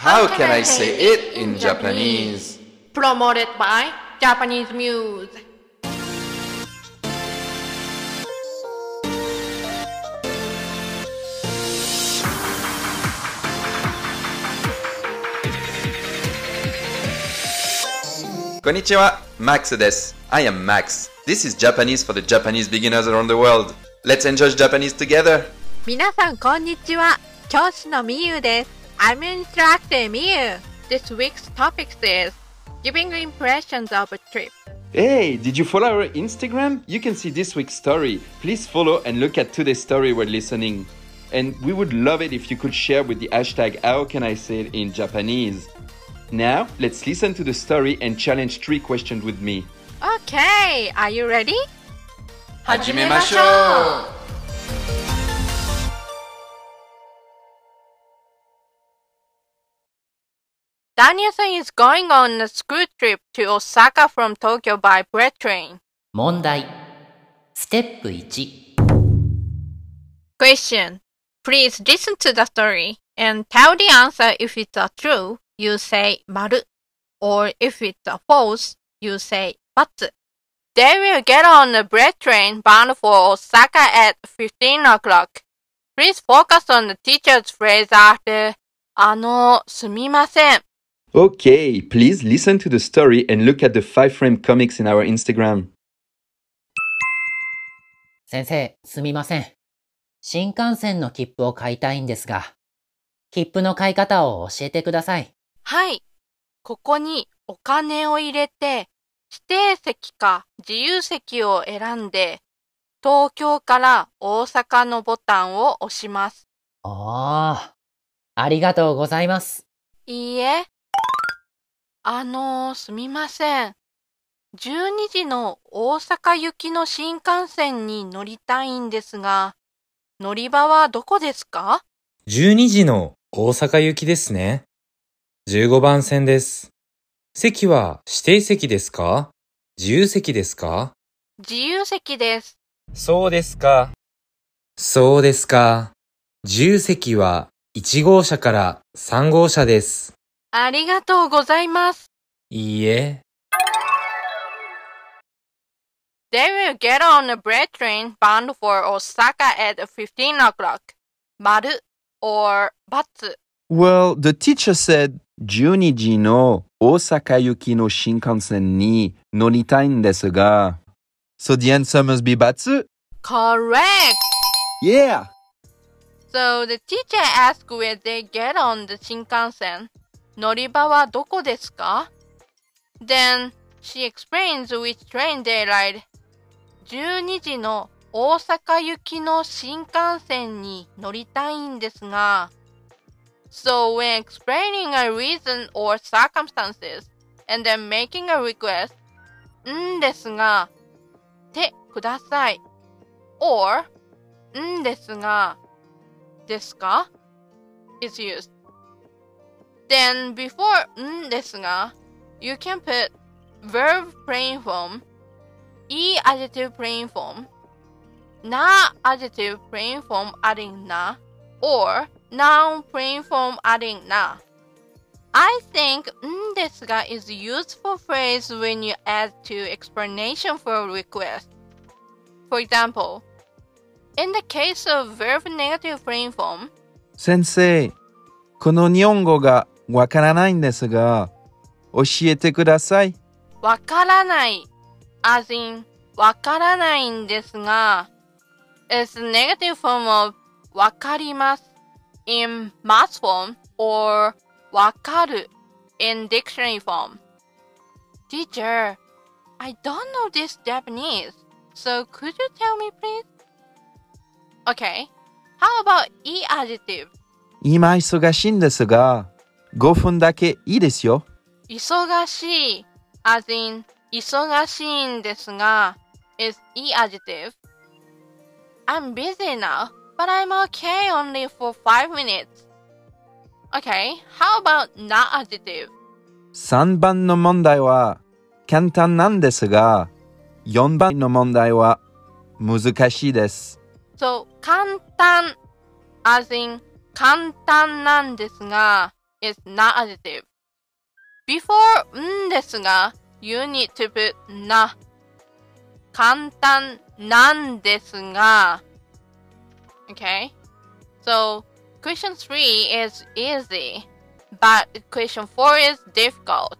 How can I say it in Japanese? Promoted by Japanese Muse. こんにちは、Max です。I am Max. This is Japanese for the Japanese beginners around the world. Let's enjoy Japanese together. 皆さんこんにちは。教師のみゆです。 I'm Instructor みゆ。This week's topic is Giving impressions of a trip. Hey, did you follow our Instagram? You can see this week's story. Please follow and look at today's story while listening. And we would love it if you could share with the hashtag How Can I Say It in Japanese. Now, let's listen to the story and challenge three questions with me. Okay, are you ready? 始めましょう Danielle-san is going on a school trip to Osaka from Tokyo by bullet train. 問題ステップ1 Question Please listen to the story and tell the answer if it's a true, you say 丸 or if it's a false, you say ×. They will get on the bullet train bound for Osaka at 15 o'clock. Please focus on the teacher's phrase after あの、すみません Okay, please listen to the story and look at the 5 frame comics in our Instagram. 先生、すみません。新幹線の切符を買いたいんですが、切符の買い方を教えてください。はい。ここにお金を入れて、指定席か自由席を選んで、東京から大阪のボタンを押します。おー、ありがとうございます。いいえ。あのー、すみません。12時の大阪行きの新幹線に乗りたいんですが、乗り場はどこですか？12時の大阪行きですね。15番線です。席は指定席ですか？自由席ですか？自由席です。そうですか。そうですか。自由席は1号車から3号車です。ありがとうございます。いいえ。They will get on a bullet train bound for Osaka at 15 o'clock. Maru or Batsu? Well, the teacher said 12時の大阪行きの新幹線に乗りたいんですが。So the answer must be Batsu? Correct! Yeah! So the teacher asked where they get on the Shinkansen. 乗り場はどこですか Then she explains which train they ride. 12時の大阪行きの新幹線に乗りたいんですが。So when explaining a reason or circumstances and then making a request, んですが、てください。or んですが、ですか is used. Then before んですが、you can put verb plain form, e adjective plain form, na adjective plain form adding na, or noun plain form adding na. I think んですが is useful phrase when you add to explanation for a request. For example, in the case of verb negative plain form, 先生、この日本語が わからないんですが、教えてください。わからない、as in わからないんですが、is the negative form of わかります in must form or わかる in dictionary form. Teacher, I don't know this Japanese, so could you tell me please? Okay, how about e adjective? 今忙しいんですが、5分だけいいですよ。忙しい as in 忙しいんですが is e adjective. I'm busy now, but I'm okay only for 5 minutes. Okay, how about not adjective? 3番の問題は簡単なんですが、4番の問題は難しいです。So 簡単 as in 簡単なんですが is na adjective. Before mm, んですが、you need to put な。簡単なんですが。Okay? So, question 3 is easy, but question 4 is difficult.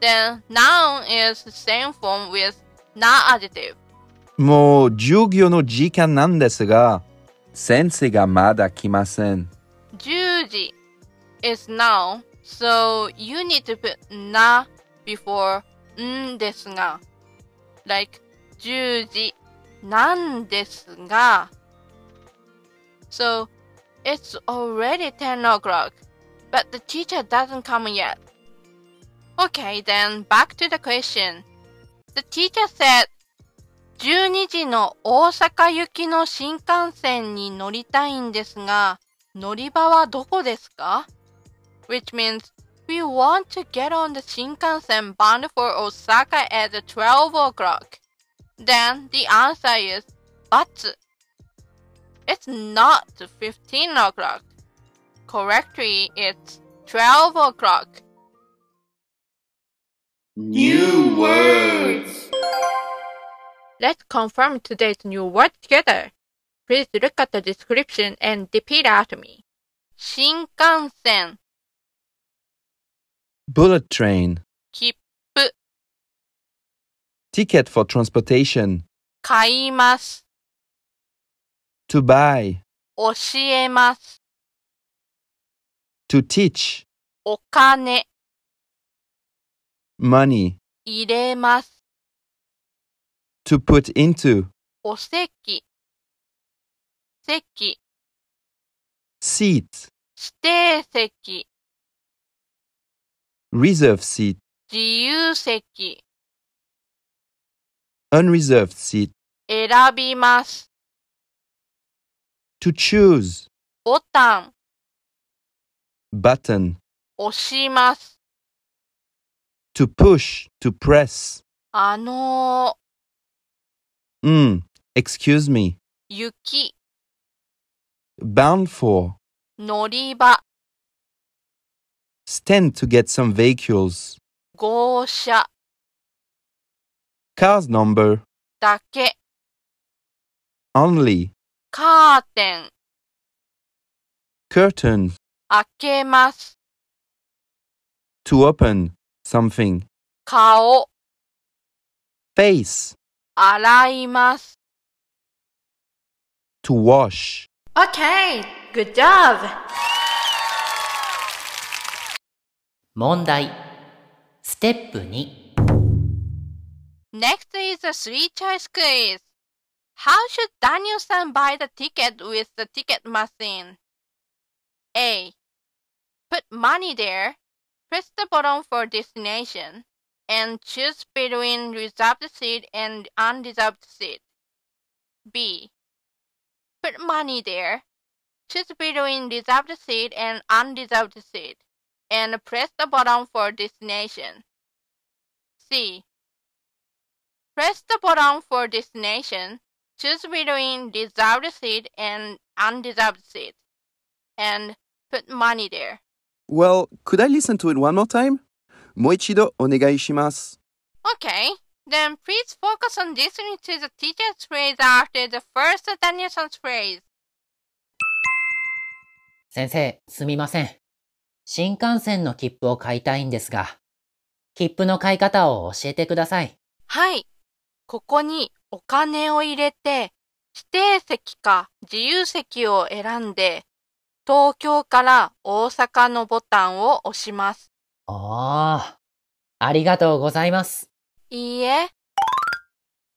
Then, noun is the same form with な additive. もう授業の時間なんですが、先生がまだ来ません。10時。Is noun, so you need to put な before んですが。like 10時なんですが。So it's already 10 o'clock, but the teacher doesn't come yet. Okay, then back to the question. The teacher said 12時の大阪行きの新幹線に乗りたいんですが、乗り場はどこですか which means we want to get on the Shinkansen bound for Osaka at 12 o'clock. Then the answer is but it's not 15 o'clock. Correctly, it's 12 o'clock. New words. Let's confirm today's new word together. Please look at the description and repeat after me. Shinkansen Bullet train. 切符、 Ticket for transportation. 買います、 To buy. 教えます、 To teach. お金、 Money. 入れます、 To put into. お席、席、 Seat. 指定席、 reserve seat. 自由席 unreserved seat. 選びます to choose. ボタン button. 押します to push to press. あの mm, excuse me. 行き bound for. 乗り場 Stand to get some vehicles. 号車、 Car's number. だけ、 Only. カーテン、 Curtain. 開けます。 To open. Something. 顔、 Face. 洗います。 To wash. Okay, good job! 問題。ステップ2。 Next is a three choice quiz. How should Daniel-san buy the ticket with the ticket machine? A. Put money there, press the button for destination, and choose between reserved seat and unreserved seat. B. Put money there, choose between reserved seat and unreserved seat, and press the button for destination. C. Press the button for destination. Choose between desired seat and undesired seat and put money there. Well, could I listen to it one more time? Moichido. Okay, then please focus on listening to the teacher's phrase after the first Danielle-san's phrase. 先生、すみません。新幹線の切符を買いたいんですが、切符の買い方を教えてください。はい。ここにお金を入れて、指定席か自由席を選んで、東京から大阪のボタンを押します。ああ、ありがとうございます。いいえ。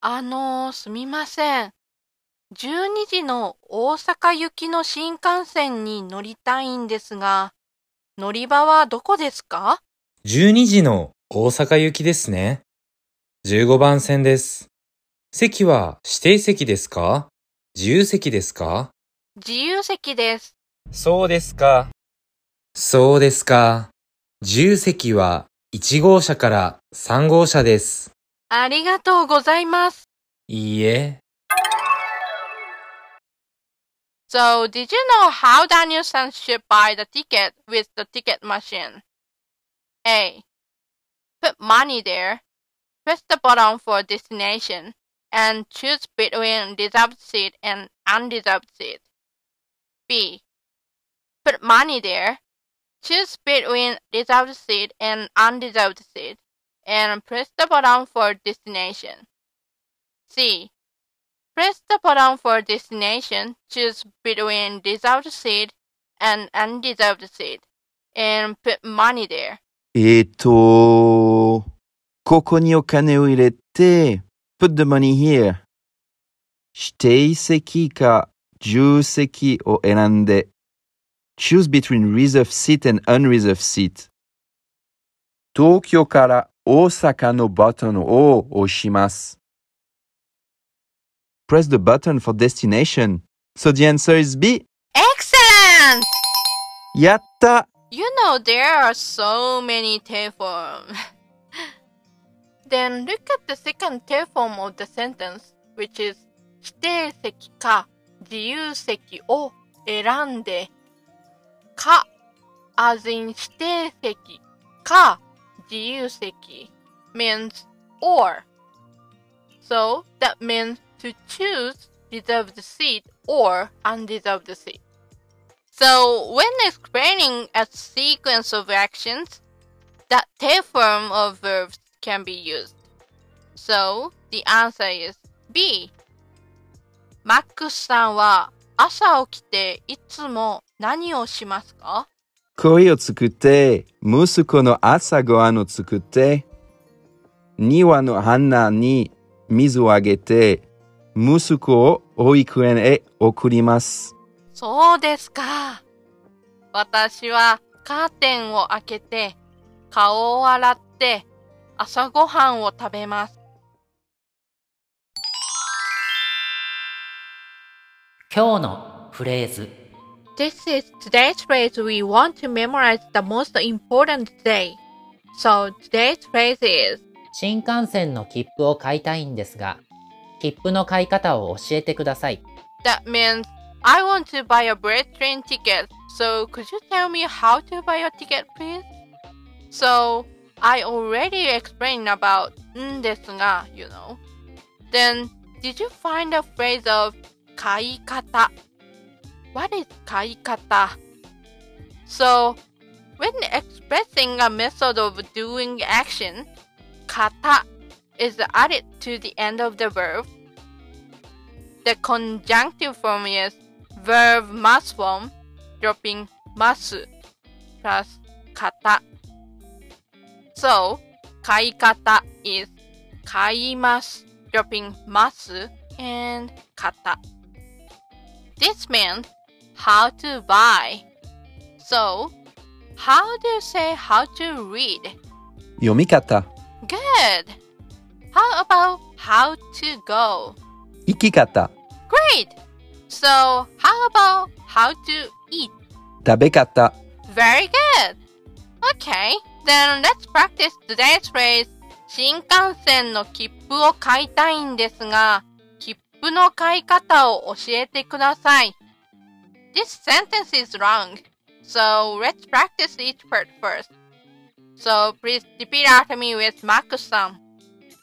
あのー、すみません。12時の大阪行きの新幹線に乗りたいんですが、乗り場はどこですか？12時の大阪行きですね。15番線です。席は指定席ですか？自由席ですか？自由席です。そうですか。そうですか。自由席は1号車から3号車です。ありがとうございます。いいえ。So, did you know how Daniel-san should buy the ticket with the ticket machine? A. Put money there. Press the button for destination and choose between reserved seat and unreserved seat. B. Put money there. Choose between reserved seat and unreserved seat and press the button for destination. C. Press the button for destination. Choose between reserved seat and unreserved seat and put money there. えっと、ここにお金を入れて、put the money here. 指定席か自由席を選んで、choose between reserved seat and unreserved seat. 東京から大阪のボタンを押します。press the button for destination. So the answer is B. Excellent! Yatta! You know, there are so many te-forms. then look at the second te-form of the sentence, which is 指定席か自由席を選んでか as in 指定席か自由席 means or. So that means to choose reserved seat or unreserved seat. So, when explaining a sequence of actions, that tail form of verbs can be used. So, the answer is B. マックスさんは朝起きていつも何をしますか声を作って、息子の朝ごはんを作って、庭の花に水をあげて、息子を保育園へ送ります。そうですか。私はカーテンを開けて顔を洗って朝ごはんを食べます。今日のフレーズ This is today's phrase we want to memorize the most important today. So today's phrase is 新幹線の切符を買いたいんですが、切符の買い方を教えてください。That means I want to buy a bullet train ticket. So could you tell me how to buy a ticket, please? So I already explained about mm, んですが you know. Then did you find a phrase of 買い方 What is 買い方 So when expressing a method of doing action, 方 is added to the end of the verb, the conjunctive form is verb masu form, dropping masu plus kata. So, kaikata is kaimasu, dropping masu and kata. This means how to buy. So, how do you say how to read? Yomikata. Good. How about how to go? 生き方、Great! So, how about how to eat? 食べ方、Very good! Okay, then let's practice today's phrase. 新幹線の切符を買いたいんですが、切符の買い方を教えてください。This sentence is wrong. So, let's practice each part first. So, please repeat after me with Max さん。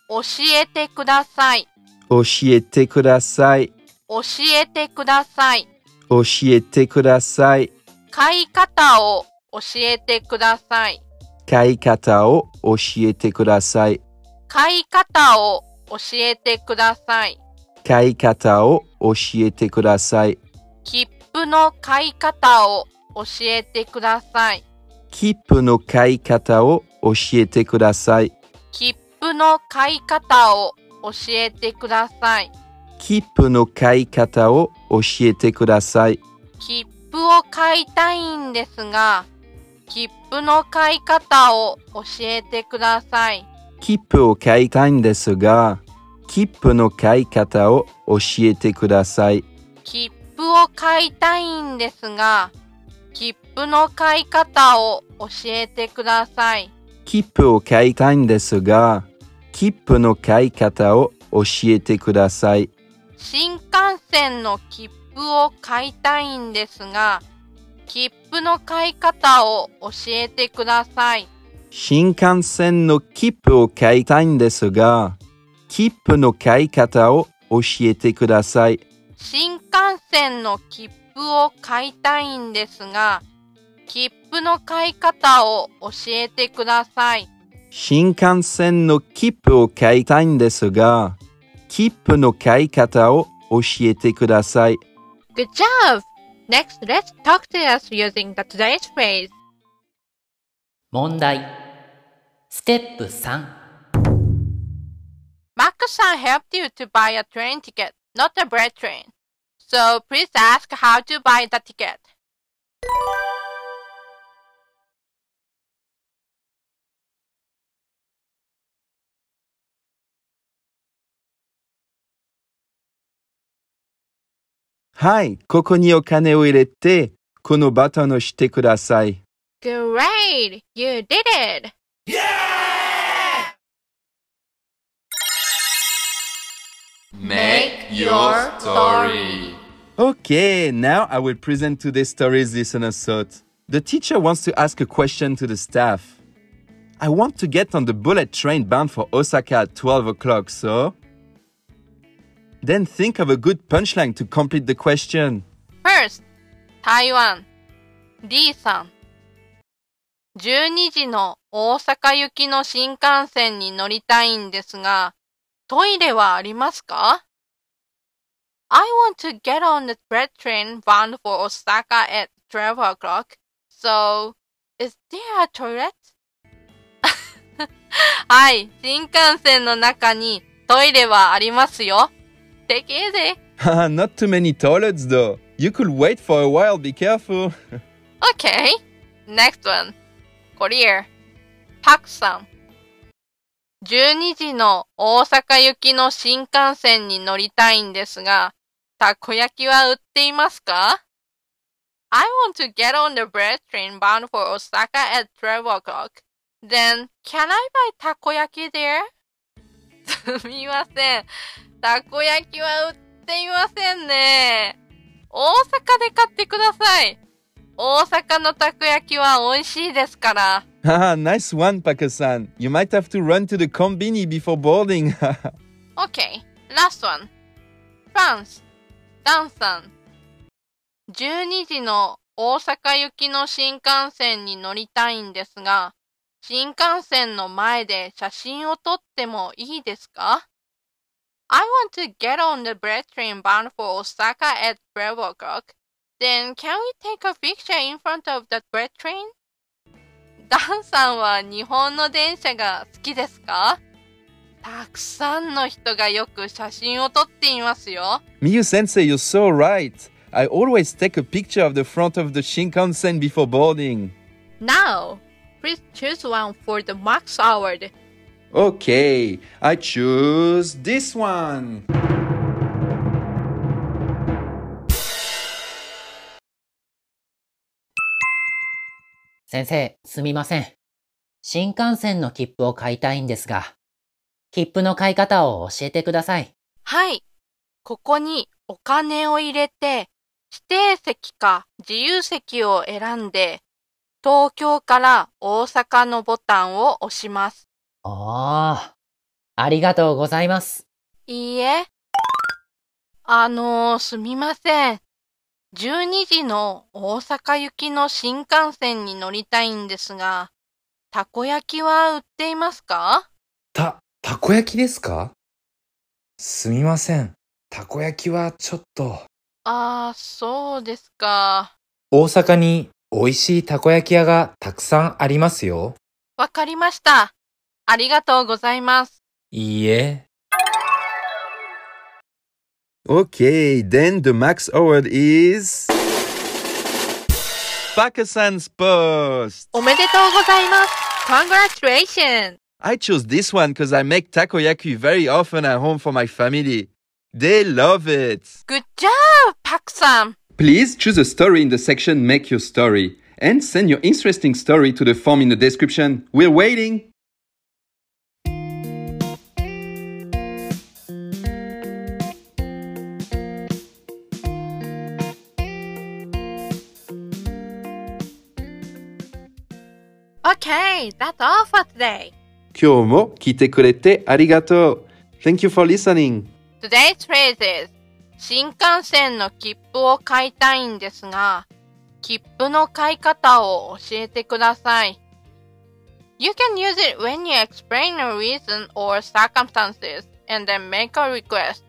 教えてください。教えてください、教えてください。教えてください、買い方を教えてください。買い方を教えてください、買い方を教えてください。買い方を教えてください、切符の買い方を教えてください。切符の買い方を教えてください、切符の買い方を教えてください。切符の買い方を教えてください。切符を買いたいんですが、切符の買い方を教えてください。切符を買いたいんですが、切符の買い方を教えてください。切符を買いたいんですが、切符の買い方を教えてください。切符を買いたいんですが、切符の買い方を教えてください。新幹線の切符符を買いたいんですが、切符の買い方を教えてください。新幹線の切符を買いたいんですが、切符の買い方を教えてください。新幹線の切符を買いたいんですが、切符の買い方を教えてください。新幹線の切符を買いたいんですが、切符の買い方を教えてください。Good job! Next, let's talk to us using the today's phrase. 問題。ステップ3。Max-san helped you to buy a train ticket, not a bread train. So please ask how to buy the ticket. はい、ここにお金を入れて、このボタンをしてください。Great! You did it! Yeah! Make your story. Okay, now I will present today's story's listener thought. The teacher wants to ask a question to the staff. I want to get on the bullet train bound for Osaka at 12 o'clock, so Then think of a good punchline to complete the question. First, 台湾 D さん12時の大阪行きの新幹線に乗りたいんですが、トイレはありますか ?I want to get on the bread train bound for Osaka at 12 o'clock. So, is there a toilet? はい、新幹線の中にトイレはありますよ。Take easy. Not too many toilets though. You could wait for a while, be careful. Okay. Next one. Korea. パクさん。12時の大阪行きの新幹線に乗りたいんですが、たこ焼きは売っていますか ?I want to get on the bread train bound for Osaka at 12 o'clock. Then, can I buy たこ焼き there? すみません。たこ焼きは売っていませんね。大阪で買ってください。大阪のたこ焼きは美味しいですから。Haha, nice one, Paka-san. You might have to run to the combini before boarding. OK, last one. France. ダンさん。12時の大阪行きの新幹線に乗りたいんですが、新幹線の前で写真を撮ってもいいですか？I want to get on the bullet train bound for Osaka at 12 o'clock. Then can we take a picture in front of the bullet train? ダンさんは日本の電車が好きですかたくさんの人がよく写真を撮っていますよ。みゆ先生、you're so right. I always take a picture of the front of the Shinkansen before boarding. Now, please choose one for the max award. Okay, I choose this one. 先生、すみません。新幹線の切符を買いたいんですが、切符の買い方を教えてください。はい。ここにお金を入れて、指定席か自由席を選んで、東京から大阪のボタンを押します。おー、ありがとうございます。いいえ。あのー、すみません。12時の大阪行きの新幹線に乗りたいんですが、たこ焼きは売っていますか？た、たこ焼きですか？すみません。たこ焼きはちょっと。ああ、そうですか。大阪に美味しいたこ焼き屋がたくさんありますよ。わかりました。ありがとうございます。いいえ。Okay, then the max award is Paksan's post. おめでとうございます。Congratulations. I chose this one because I make takoyaki very often at home for my family. They love it. Good job, Paksan. Please choose a story in the section Make Your Story and send your interesting story to the form in the description. We're waiting. Okay, that's all for today. 今日も聞いてくれてありがとう。Thank you for listening. Today's phrase is 新幹線の切符を買いたいんですが、切符の買い方を教えてください。You can use it when you explain a reason or circumstances and then make a request.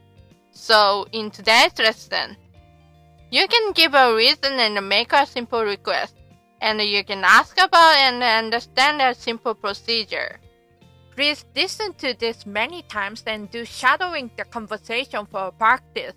So, in today's lesson, you can give a reason and make a simple request, and you can ask about and understand a simple procedure. Please listen to this many times and do shadowing the conversation for practice.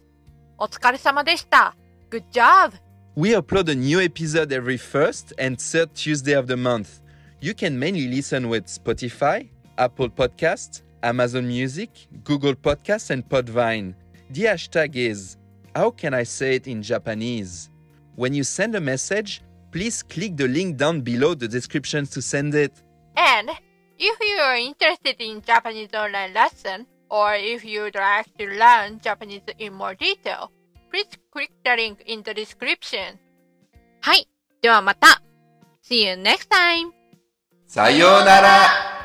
お疲れ様でした。Good job! We upload a new episode every first and third Tuesday of the month. You can mainly listen with Spotify, Apple Podcasts, Amazon Music, Google Podcasts, and Podbean. The hashtag is How Can I Say It in Japanese? When you send a message, please click the link down below the description to send it. And if you are interested in Japanese online lesson, or if you'd like to learn Japanese in more detail, please click the link in the description. はい。ではまた。See you next time! さようなら